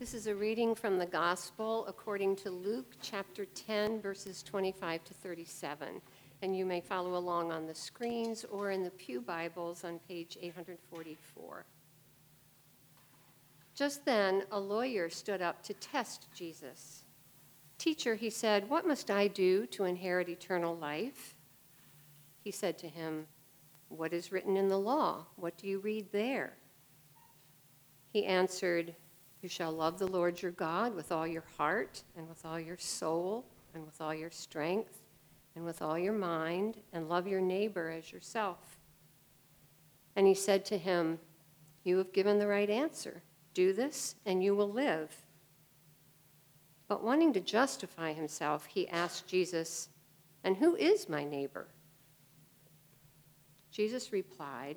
This is a reading from the Gospel according to Luke chapter 10, verses 25 to 37. And you may follow along on the screens or in the Pew Bibles on page 844. Just then, a lawyer stood up to test Jesus. Teacher, he said, What must I do to inherit eternal life? He said to him, What is written in the law? What do you read there? He answered, you shall love the Lord your God with all your heart, and with all your soul, and with all your strength, and with all your mind, and love your neighbor as yourself. And he said to him, You have given the right answer. Do this, and you will live. But wanting to justify himself, he asked Jesus, And who is my neighbor? Jesus replied,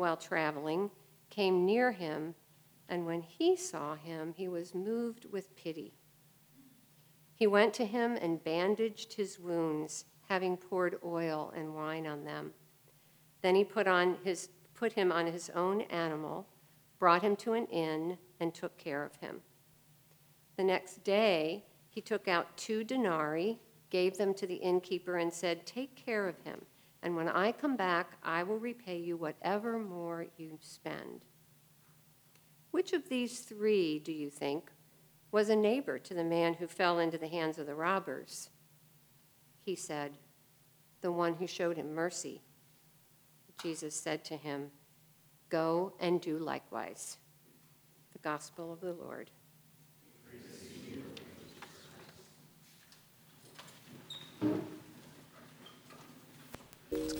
while traveling, came near him, and when he saw him, he was moved with pity. He went to him and bandaged his wounds, having poured oil and wine on them. Then he put, on his, put him on his own animal, brought him to an inn, and took care of him. The next day, he took out two denarii, gave them to the innkeeper, and said, Take care of him and when I come back, I will repay you whatever more you spend. Which of these three, do you think, was a neighbor to the man who fell into the hands of the robbers? He said, The one who showed him mercy. Jesus said to him, Go and do likewise. The Gospel of the Lord.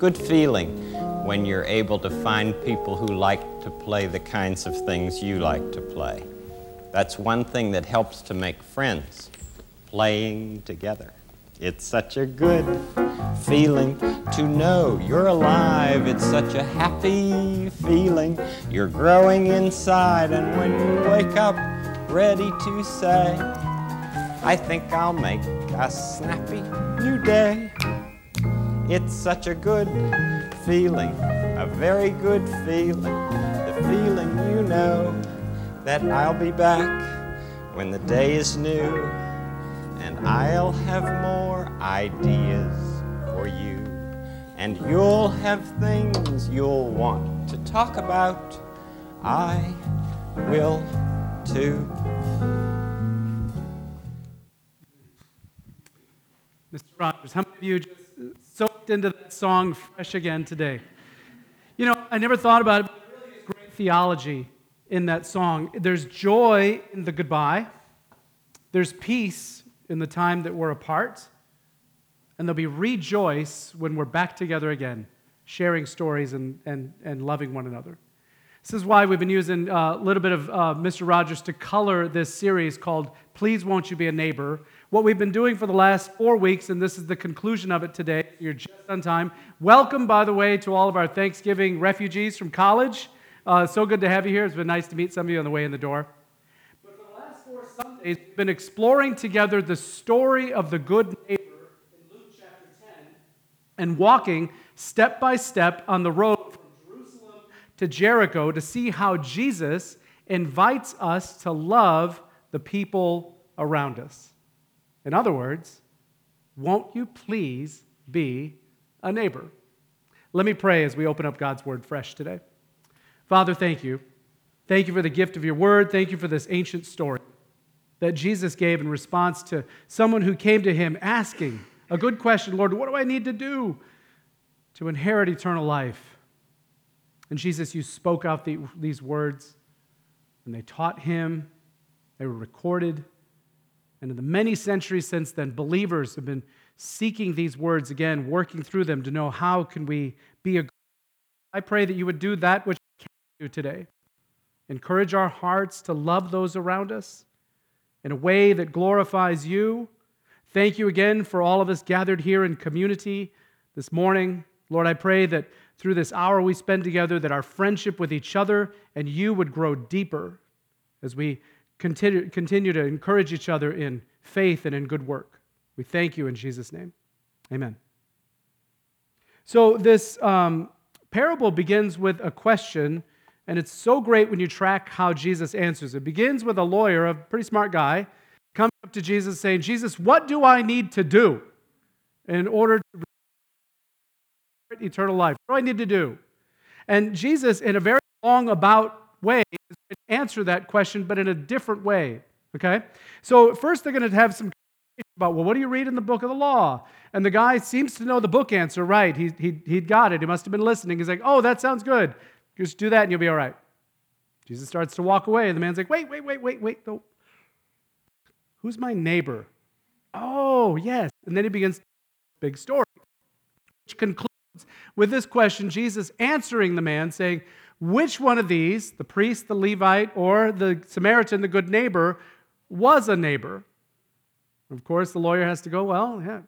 Good feeling when you're able to find people who like to play the kinds of things you like to play. That's one thing that helps to make friends, playing together. It's such a good feeling to know you're alive. It's such a happy feeling. You're growing inside, and when you wake up ready to say, I think I'll make a snappy new day. It's such a good feeling, a very good feeling, the feeling you know that I'll be back when the day is new and I'll have more ideas for you. And you'll have things you'll want to talk about. I will too. Mr. Rogers, how many of you just soaked into that song fresh again today. You know, I never thought about it, but really great theology in that song. There's joy in the goodbye, there's peace in the time that we're apart, and there'll be rejoice when we're back together again, sharing stories and, and, and loving one another. This is why we've been using uh, a little bit of uh, Mr. Rogers to color this series called Please Won't You Be a Neighbor. What we've been doing for the last four weeks, and this is the conclusion of it today, you're just on time. Welcome, by the way, to all of our Thanksgiving refugees from college. Uh, so good to have you here. It's been nice to meet some of you on the way in the door. But for the last four Sundays, we've been exploring together the story of the good neighbor in Luke chapter 10 and walking step by step on the road from Jerusalem to Jericho to see how Jesus invites us to love the people around us. In other words, won't you please be a neighbor? Let me pray as we open up God's word fresh today. Father, thank you. Thank you for the gift of your word. Thank you for this ancient story that Jesus gave in response to someone who came to him asking a good question Lord, what do I need to do to inherit eternal life? And Jesus, you spoke out the, these words, and they taught him, they were recorded. And in the many centuries since then, believers have been seeking these words again, working through them to know how can we be a I pray that you would do that which you can do today. Encourage our hearts to love those around us in a way that glorifies you. Thank you again for all of us gathered here in community this morning. Lord, I pray that through this hour we spend together, that our friendship with each other and you would grow deeper as we continue, continue to encourage each other in faith and in good work. We thank you in Jesus' name. Amen. So, this um, parable begins with a question, and it's so great when you track how Jesus answers. It begins with a lawyer, a pretty smart guy, coming up to Jesus saying, Jesus, what do I need to do in order to eternal life? What do I need to do? And Jesus, in a very long about way, answer that question, but in a different way. Okay? So, first, they're going to have some about, well, what do you read in the book of the law? And the guy seems to know the book answer right. He, he, he'd got it. He must have been listening. He's like, oh, that sounds good. Just do that and you'll be all right. Jesus starts to walk away. And the man's like, wait, wait, wait, wait, wait. Who's my neighbor? Oh, yes. And then he begins big story, which concludes with this question Jesus answering the man, saying, which one of these, the priest, the Levite, or the Samaritan, the good neighbor, was a neighbor? Of course, the lawyer has to go, well, yeah,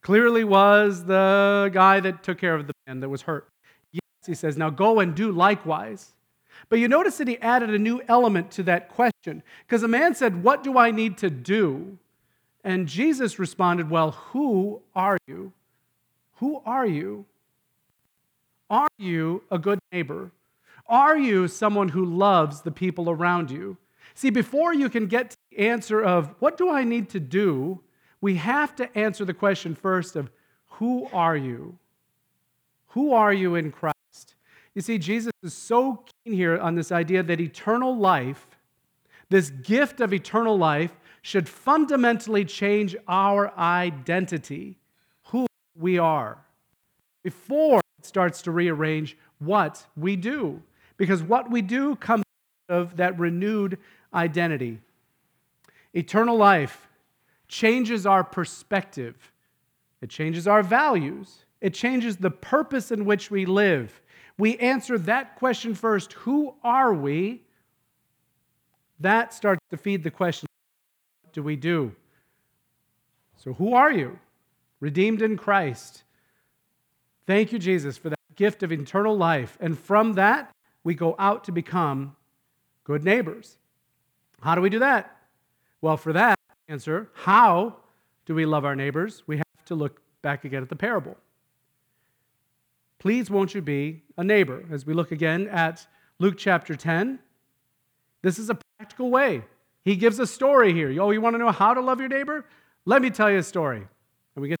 clearly was the guy that took care of the man that was hurt. Yes, he says, now go and do likewise. But you notice that he added a new element to that question because the man said, What do I need to do? And Jesus responded, Well, who are you? Who are you? Are you a good neighbor? Are you someone who loves the people around you? See, before you can get to the answer of what do I need to do, we have to answer the question first of who are you? Who are you in Christ? You see, Jesus is so keen here on this idea that eternal life, this gift of eternal life, should fundamentally change our identity, who we are, before it starts to rearrange what we do. Because what we do comes of that renewed identity. Eternal life changes our perspective, it changes our values, it changes the purpose in which we live. We answer that question first who are we? That starts to feed the question what do we do? So, who are you? Redeemed in Christ. Thank you, Jesus, for that gift of eternal life. And from that, we go out to become good neighbors. How do we do that? Well, for that answer, how do we love our neighbors? We have to look back again at the parable. Please, won't you be a neighbor? As we look again at Luke chapter 10, this is a practical way. He gives a story here. Oh, you want to know how to love your neighbor? Let me tell you a story. And we get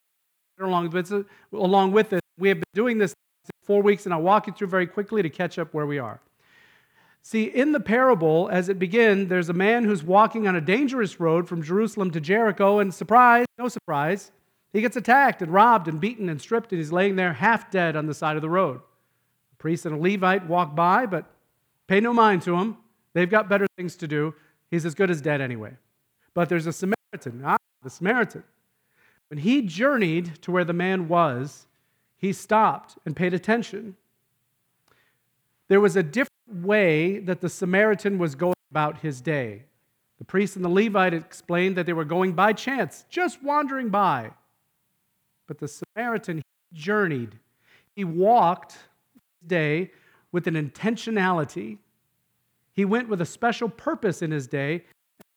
along with, along with this. We have been doing this four weeks, and I'll walk you through very quickly to catch up where we are. See, in the parable, as it begins, there's a man who's walking on a dangerous road from Jerusalem to Jericho, and surprise, no surprise, he gets attacked and robbed and beaten and stripped, and he's laying there half dead on the side of the road. A priest and a Levite walk by, but pay no mind to him. They've got better things to do. He's as good as dead anyway. But there's a Samaritan, ah, the Samaritan. When he journeyed to where the man was, he stopped and paid attention. There was a different way that the Samaritan was going about his day. The priest and the Levite explained that they were going by chance, just wandering by. But the Samaritan journeyed. He walked his day with an intentionality. He went with a special purpose in his day,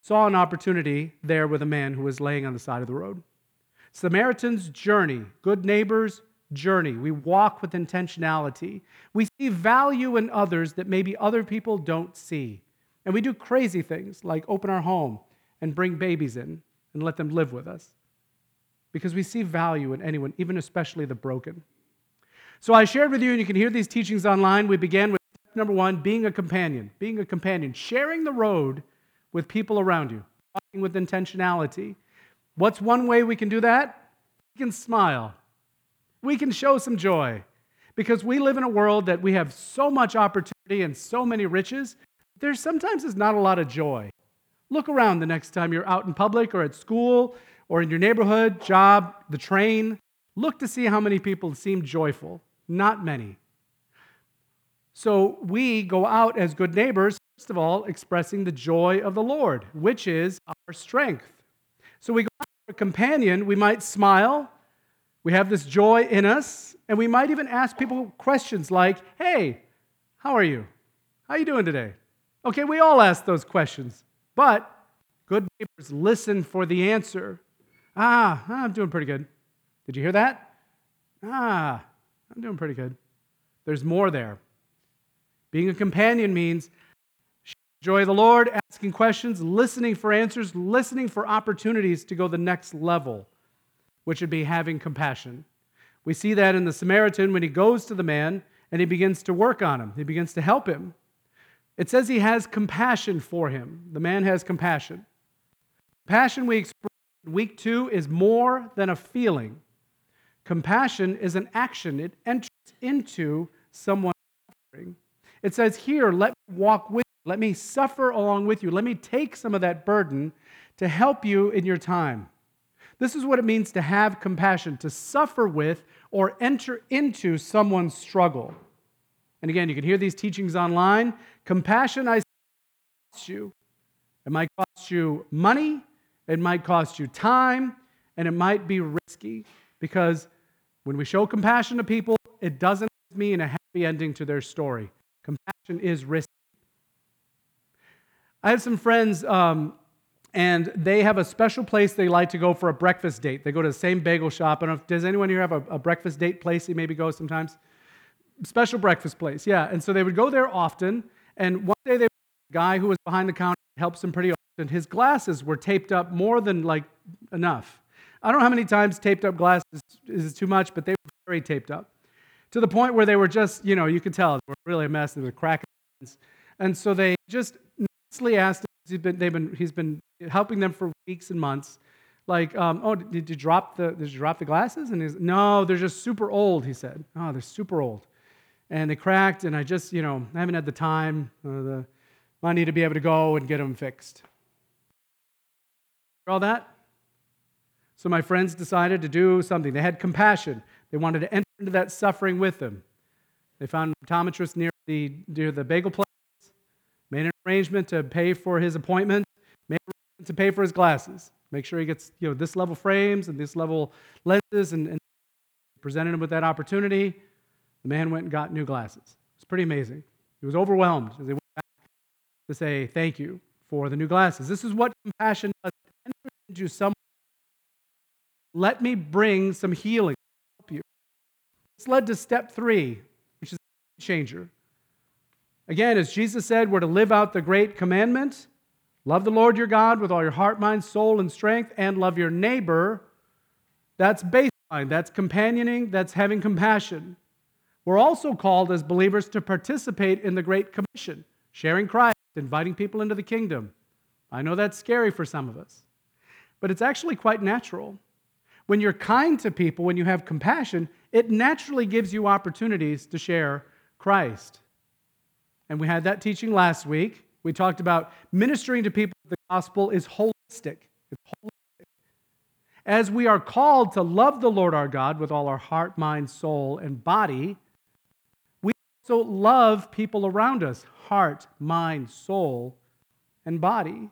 saw an opportunity there with a man who was laying on the side of the road. Samaritan's journey, good neighbors, journey. We walk with intentionality. We see value in others that maybe other people don't see. And we do crazy things like open our home and bring babies in and let them live with us because we see value in anyone, even especially the broken. So I shared with you, and you can hear these teachings online. We began with number one being a companion, being a companion, sharing the road with people around you, walking with intentionality. What's one way we can do that? We can smile we can show some joy because we live in a world that we have so much opportunity and so many riches. There sometimes is not a lot of joy. Look around the next time you're out in public or at school or in your neighborhood, job, the train. Look to see how many people seem joyful. Not many. So we go out as good neighbors first of all, expressing the joy of the Lord, which is our strength. So we go out for a companion, we might smile, we have this joy in us, and we might even ask people questions like, hey, how are you? How are you doing today? Okay, we all ask those questions, but good neighbors listen for the answer. Ah, I'm doing pretty good. Did you hear that? Ah, I'm doing pretty good. There's more there. Being a companion means joy of the Lord, asking questions, listening for answers, listening for opportunities to go the next level, which would be having compassion. We see that in the Samaritan when he goes to the man and he begins to work on him, he begins to help him. It says he has compassion for him. The man has compassion. Passion we express in week two is more than a feeling. Compassion is an action, it enters into someone's suffering. It says here, let me walk with you, let me suffer along with you, let me take some of that burden to help you in your time. This is what it means to have compassion, to suffer with or enter into someone's struggle. And again, you can hear these teachings online. Compassion, I cost you. It might cost you money, it might cost you time, and it might be risky because when we show compassion to people, it doesn't mean a happy ending to their story. Compassion is risky. I have some friends, um, and they have a special place they like to go for a breakfast date. They go to the same bagel shop. I don't know does anyone here have a, a breakfast date place you maybe go sometimes? Special breakfast place, yeah. And so they would go there often. And one day, they, the guy who was behind the counter helps them pretty often. His glasses were taped up more than like enough. I don't know how many times taped up glasses is too much, but they were very taped up to the point where they were just, you know, you could tell they were really a mess. They were cracking. And so they just nicely asked him, he's been, they've been, he's been helping them for weeks and months. Like, um, oh, did you drop the, did you drop the glasses? And he's, no, they're just super old, he said. Oh, they're super old. And they cracked, and I just, you know, I haven't had the time, uh, the money to be able to go and get them fixed. All that? So my friends decided to do something. They had compassion. They wanted to enter into that suffering with them. They found an optometrist near the, near the bagel place, made an arrangement to pay for his appointment, made to pay for his glasses. Make sure he gets you know, this level frames and this level lenses and, and presented him with that opportunity. The man went and got new glasses. It was pretty amazing. He was overwhelmed as they went back to say thank you for the new glasses. This is what compassion does. Into someone let me bring some healing. Help you. This led to step three, which is a changer. Again, as Jesus said, we're to live out the great commandment love the Lord your God with all your heart, mind, soul, and strength, and love your neighbor. That's baseline, that's companioning, that's having compassion. We're also called as believers to participate in the Great Commission, sharing Christ, inviting people into the kingdom. I know that's scary for some of us, but it's actually quite natural. When you're kind to people, when you have compassion, it naturally gives you opportunities to share Christ. And we had that teaching last week. We talked about ministering to people the gospel is holistic. It's holistic. As we are called to love the Lord our God with all our heart, mind, soul, and body, we also love people around us heart, mind, soul, and body.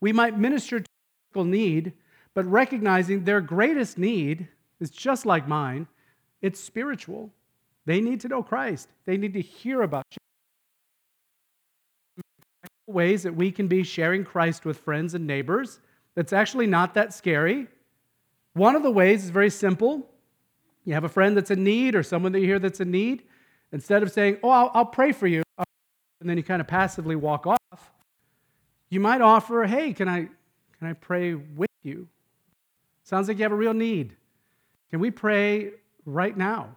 We might minister to physical need but recognizing their greatest need is just like mine it's spiritual. They need to know Christ, they need to hear about ways that we can be sharing Christ with friends and neighbors that's actually not that scary. One of the ways is very simple. You have a friend that's in need or someone that you hear that's in need. Instead of saying, Oh, I'll, I'll pray for you, and then you kind of passively walk off, you might offer, Hey, can I, can I pray with you? Sounds like you have a real need. Can we pray right now?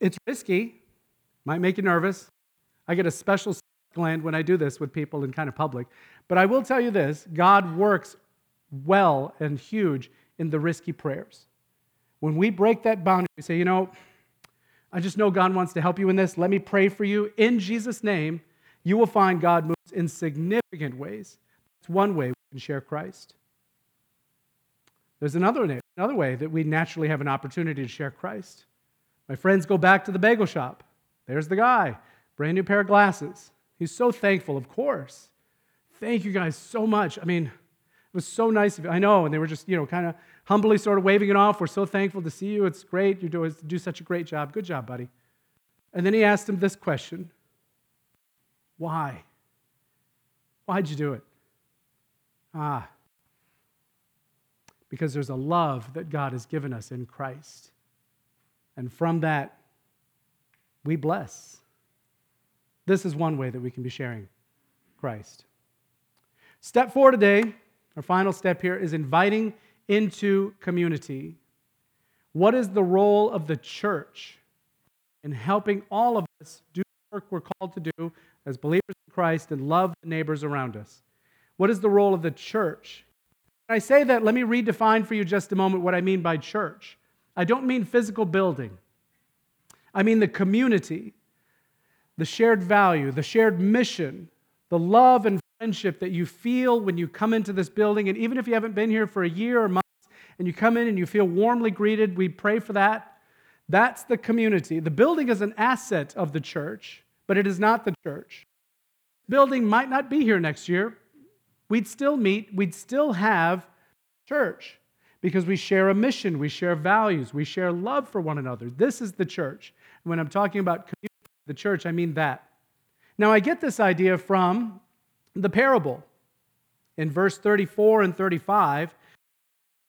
It's risky, might make you nervous. I get a special gland when I do this with people in kind of public. But I will tell you this God works well and huge in the risky prayers. When we break that boundary, we say, you know, I just know God wants to help you in this. Let me pray for you. In Jesus' name, you will find God moves in significant ways. It's one way we can share Christ. There's another, another way that we naturally have an opportunity to share Christ. My friends go back to the bagel shop. There's the guy, brand new pair of glasses. He's so thankful, of course. Thank you guys so much. I mean, it was so nice of you. I know. And they were just, you know, kind of humbly sort of waving it off. We're so thankful to see you. It's great. You do, do such a great job. Good job, buddy. And then he asked him this question Why? Why'd you do it? Ah, because there's a love that God has given us in Christ. And from that, we bless. This is one way that we can be sharing Christ. Step four today, our final step here, is inviting into community. What is the role of the church in helping all of us do the work we're called to do as believers in Christ and love the neighbors around us? What is the role of the church? When I say that, let me redefine for you just a moment what I mean by church. I don't mean physical building. I mean the community, the shared value, the shared mission, the love and friendship that you feel when you come into this building. And even if you haven't been here for a year or months and you come in and you feel warmly greeted, we pray for that. That's the community. The building is an asset of the church, but it is not the church. Building might not be here next year. We'd still meet, we'd still have church because we share a mission, we share values, we share love for one another. This is the church. When I'm talking about community, the church, I mean that. Now, I get this idea from the parable in verse 34 and 35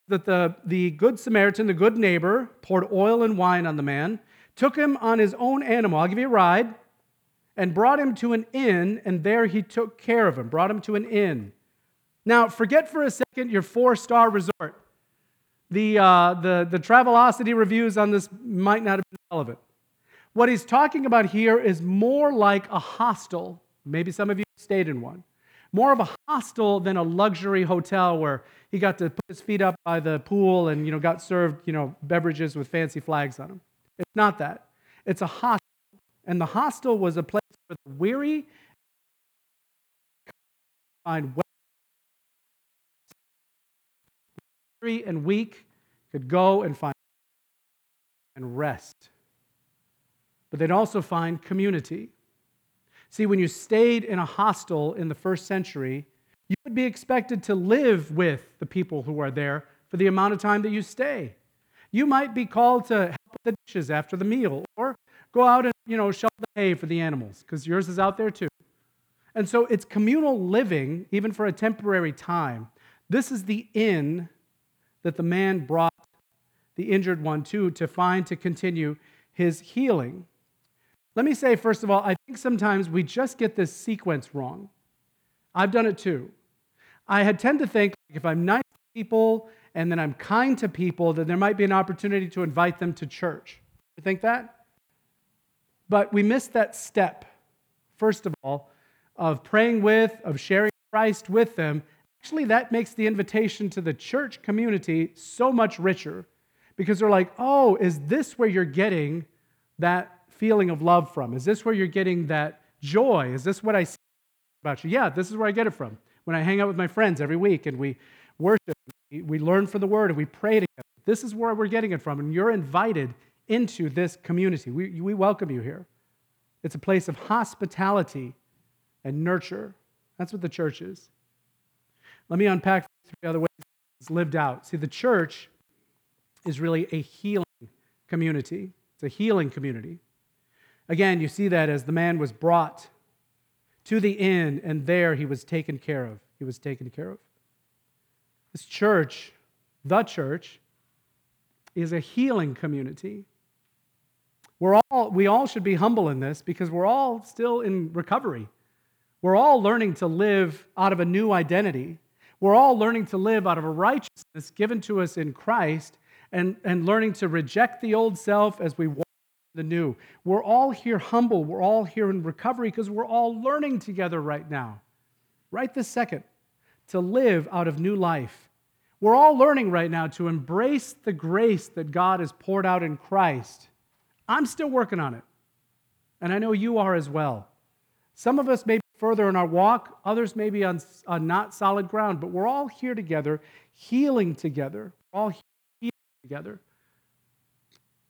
that the, the good Samaritan, the good neighbor, poured oil and wine on the man, took him on his own animal. I'll give you a ride. And brought him to an inn, and there he took care of him, brought him to an inn. Now, forget for a second your four star resort. The, uh, the, the Travelocity reviews on this might not have been relevant. What he's talking about here is more like a hostel. Maybe some of you stayed in one. More of a hostel than a luxury hotel where he got to put his feet up by the pool and you know, got served you know, beverages with fancy flags on them. It's not that. It's a hostel. And the hostel was a place where the weary find weary and weak could go and find and rest but they'd also find community. See, when you stayed in a hostel in the first century, you would be expected to live with the people who are there for the amount of time that you stay. You might be called to help with the dishes after the meal or go out and, you know, shovel the hay for the animals because yours is out there too. And so it's communal living, even for a temporary time. This is the inn that the man brought the injured one to to find to continue his healing. Let me say, first of all, I think sometimes we just get this sequence wrong. I've done it too. I had tend to think if I'm nice to people and then I'm kind to people, then there might be an opportunity to invite them to church. You think that? But we missed that step, first of all, of praying with, of sharing Christ with them. Actually, that makes the invitation to the church community so much richer because they're like, oh, is this where you're getting that feeling of love from? Is this where you're getting that joy? Is this what I see about you? Yeah, this is where I get it from. When I hang out with my friends every week and we worship, we learn from the word and we pray together. This is where we're getting it from. And you're invited into this community. We, we welcome you here. It's a place of hospitality and nurture. That's what the church is. Let me unpack three other ways it's lived out. See, the church is really a healing community. It's a healing community. Again, you see that as the man was brought to the inn, and there he was taken care of. He was taken care of. This church, the church, is a healing community. We're all, we all should be humble in this because we're all still in recovery. We're all learning to live out of a new identity. We're all learning to live out of a righteousness given to us in Christ and, and learning to reject the old self as we walk the new. We're all here humble. We're all here in recovery because we're all learning together right now, right this second, to live out of new life. We're all learning right now to embrace the grace that God has poured out in Christ. I'm still working on it, and I know you are as well. Some of us may be further in our walk, others may be on, on not solid ground, but we're all here together, healing together. We're all healing together.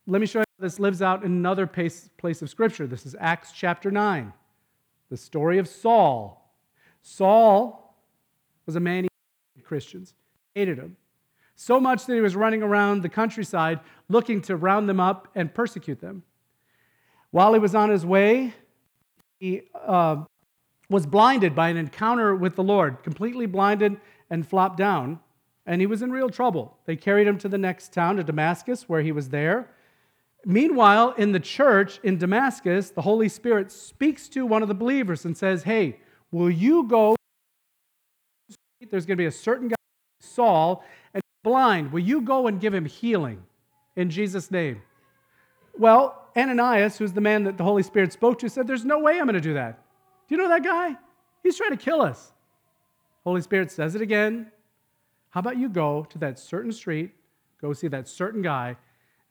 Let me show you this lives out in another place, place of Scripture. This is Acts chapter 9. the story of Saul. Saul was a man who hated Christians, hated them, so much that he was running around the countryside looking to round them up and persecute them. While he was on his way, he uh, was blinded by an encounter with the Lord, completely blinded and flopped down, and he was in real trouble. They carried him to the next town, to Damascus, where he was there. Meanwhile, in the church in Damascus, the Holy Spirit speaks to one of the believers and says, Hey, will you go? There's going to be a certain guy, Saul, and blind. Will you go and give him healing in Jesus' name? Well, Ananias, who's the man that the Holy Spirit spoke to, said, There's no way I'm going to do that. Do you know that guy? He's trying to kill us. Holy Spirit says it again. How about you go to that certain street, go see that certain guy,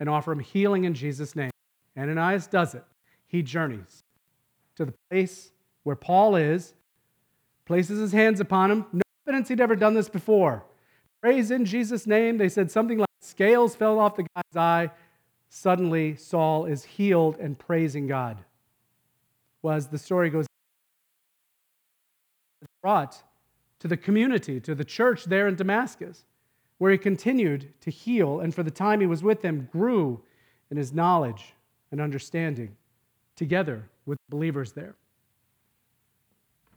and offer him healing in Jesus' name? Ananias does it. He journeys to the place where Paul is, places his hands upon him. No evidence he'd ever done this before. Praise in Jesus' name. They said something like scales fell off the guy's eye. Suddenly, Saul is healed and praising God. Well, as the story goes, brought to the community, to the church there in Damascus, where he continued to heal, and for the time he was with them, grew in his knowledge and understanding together with believers there.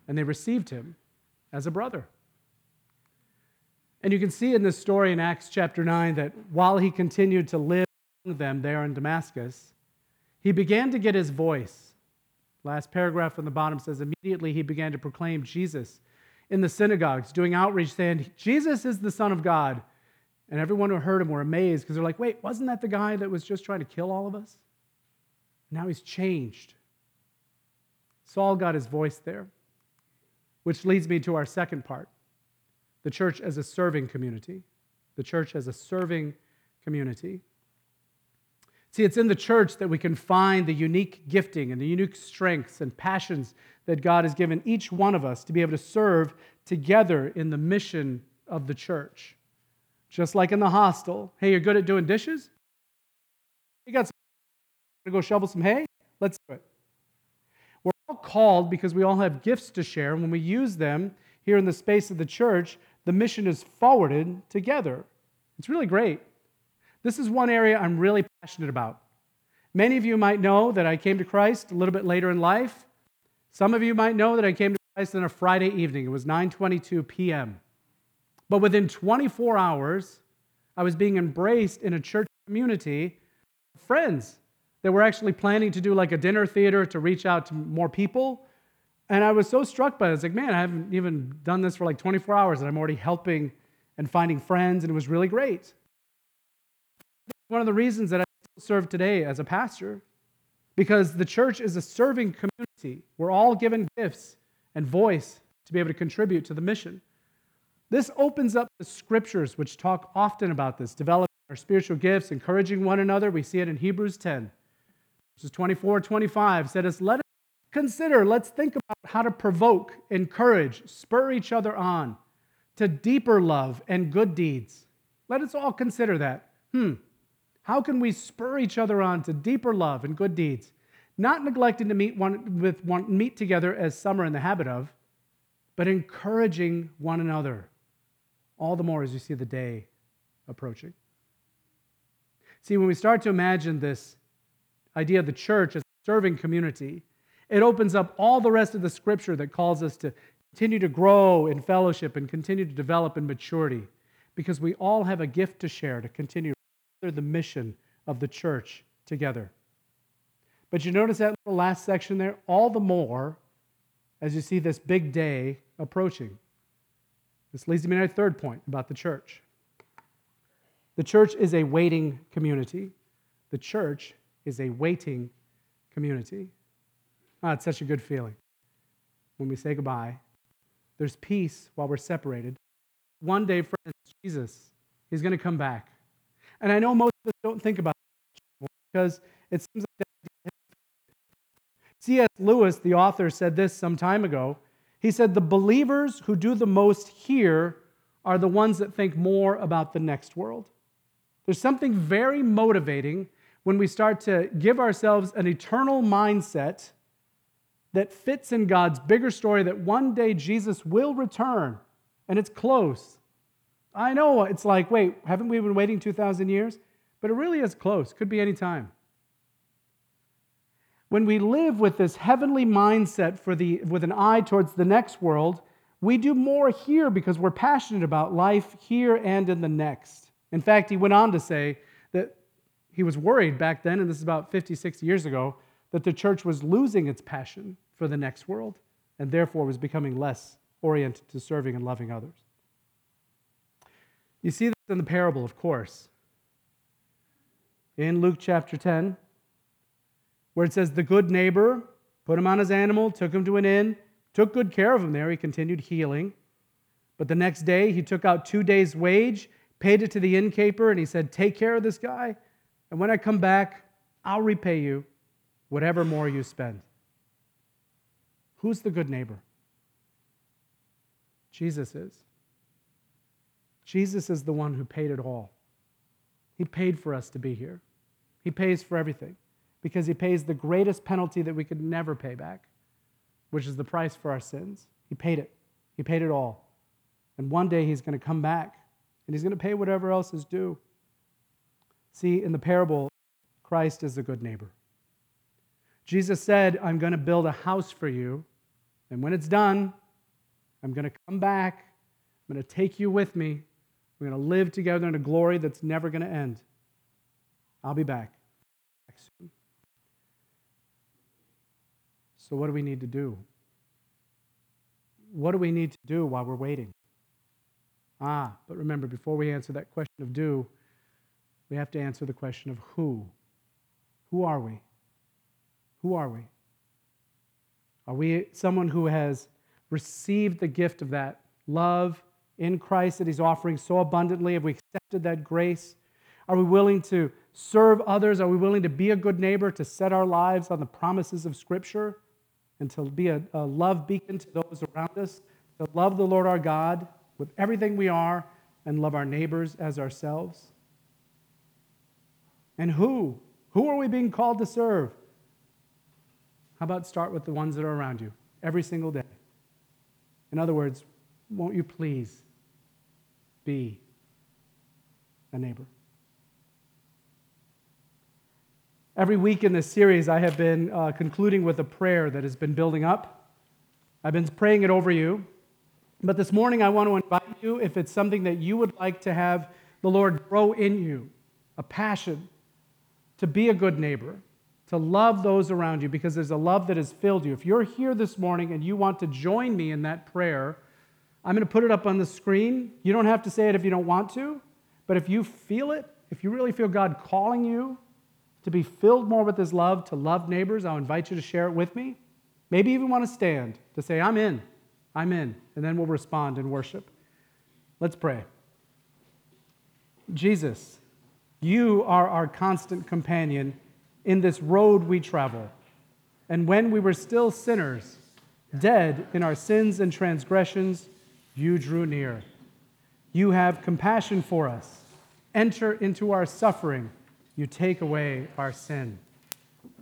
And they received him as a brother. And you can see in this story in Acts chapter 9 that while he continued to live among them there in Damascus, he began to get his voice. Last paragraph on the bottom says, immediately he began to proclaim Jesus in the synagogues, doing outreach, saying, Jesus is the Son of God. And everyone who heard him were amazed because they're like, wait, wasn't that the guy that was just trying to kill all of us? Now he's changed. Saul got his voice there, which leads me to our second part the church as a serving community. The church as a serving community. See, it's in the church that we can find the unique gifting and the unique strengths and passions that God has given each one of us to be able to serve together in the mission of the church. Just like in the hostel. Hey, you're good at doing dishes? You got some to go shovel some hay? Let's do it. We're all called because we all have gifts to share. And when we use them here in the space of the church, the mission is forwarded together. It's really great. This is one area I'm really passionate about. Many of you might know that I came to Christ a little bit later in life. Some of you might know that I came to Christ on a Friday evening. It was 9:22 p.m. But within 24 hours, I was being embraced in a church community friends that were actually planning to do like a dinner theater to reach out to more people. And I was so struck by it. I was like, man, I haven't even done this for like 24 hours, and I'm already helping and finding friends, and it was really great. One of the reasons that I serve today as a pastor because the church is a serving community. We're all given gifts and voice to be able to contribute to the mission. This opens up the scriptures, which talk often about this, developing our spiritual gifts, encouraging one another. We see it in Hebrews 10, verses 24 25. Said us, let us consider, let's think about how to provoke, encourage, spur each other on to deeper love and good deeds. Let us all consider that. Hmm, how can we spur each other on to deeper love and good deeds, not neglecting to meet, one, with one, meet together as some are in the habit of, but encouraging one another, all the more as you see the day approaching? See, when we start to imagine this idea of the church as a serving community, it opens up all the rest of the scripture that calls us to continue to grow in fellowship and continue to develop in maturity because we all have a gift to share to continue the mission of the church together. But you notice that little last section there? All the more as you see this big day approaching. This leads me to my third point about the church. The church is a waiting community. The church is a waiting community. Ah, it's such a good feeling when we say goodbye. There's peace while we're separated. One day, friends, Jesus, He's going to come back. And I know most of us don't think about it because it seems like that. C.S. Lewis, the author, said this some time ago. He said, The believers who do the most here are the ones that think more about the next world. There's something very motivating when we start to give ourselves an eternal mindset that fits in God's bigger story that one day Jesus will return and it's close. I know it's like, wait, haven't we been waiting 2,000 years? But it really is close, could be any time. When we live with this heavenly mindset for the, with an eye towards the next world, we do more here because we're passionate about life here and in the next. In fact, he went on to say that he was worried back then, and this is about 50, 60 years ago, that the church was losing its passion for the next world and therefore was becoming less oriented to serving and loving others. You see this in the parable, of course. In Luke chapter 10, where it says, The good neighbor put him on his animal, took him to an inn, took good care of him there. He continued healing. But the next day, he took out two days' wage, paid it to the innkeeper, and he said, Take care of this guy. And when I come back, I'll repay you whatever more you spend. Who's the good neighbor? Jesus is. Jesus is the one who paid it all. He paid for us to be here. He pays for everything because he pays the greatest penalty that we could never pay back, which is the price for our sins. He paid it. He paid it all. And one day he's going to come back and he's going to pay whatever else is due. See, in the parable, Christ is a good neighbor. Jesus said, I'm going to build a house for you, and when it's done, I'm going to come back. I'm going to take you with me. We're going to live together in a glory that's never going to end. I'll be back. So, what do we need to do? What do we need to do while we're waiting? Ah, but remember, before we answer that question of do, we have to answer the question of who. Who are we? Who are we? Are we someone who has received the gift of that love in Christ that He's offering so abundantly? Have we accepted that grace? Are we willing to serve others? Are we willing to be a good neighbor, to set our lives on the promises of Scripture, and to be a, a love beacon to those around us? To love the Lord our God with everything we are and love our neighbors as ourselves? And who? Who are we being called to serve? How about start with the ones that are around you every single day? In other words, won't you please be a neighbor? Every week in this series, I have been uh, concluding with a prayer that has been building up. I've been praying it over you. But this morning, I want to invite you, if it's something that you would like to have the Lord grow in you, a passion to be a good neighbor, to love those around you because there's a love that has filled you. If you're here this morning and you want to join me in that prayer, I'm going to put it up on the screen. You don't have to say it if you don't want to, but if you feel it, if you really feel God calling you to be filled more with His love, to love neighbors, I'll invite you to share it with me. Maybe even want to stand to say, I'm in, I'm in, and then we'll respond in worship. Let's pray. Jesus, you are our constant companion in this road we travel. And when we were still sinners, dead in our sins and transgressions, you drew near. You have compassion for us. Enter into our suffering. You take away our sin.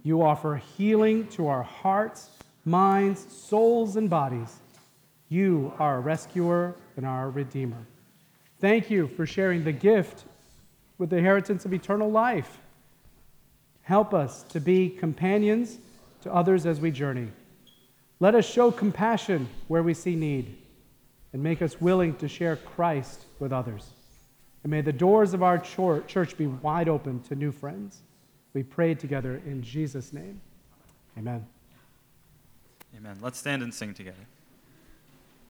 You offer healing to our hearts, minds, souls, and bodies. You are our rescuer and our redeemer. Thank you for sharing the gift with the inheritance of eternal life. Help us to be companions to others as we journey. Let us show compassion where we see need and make us willing to share Christ with others. And may the doors of our church be wide open to new friends. We pray together in Jesus' name. Amen. Amen. Let's stand and sing together.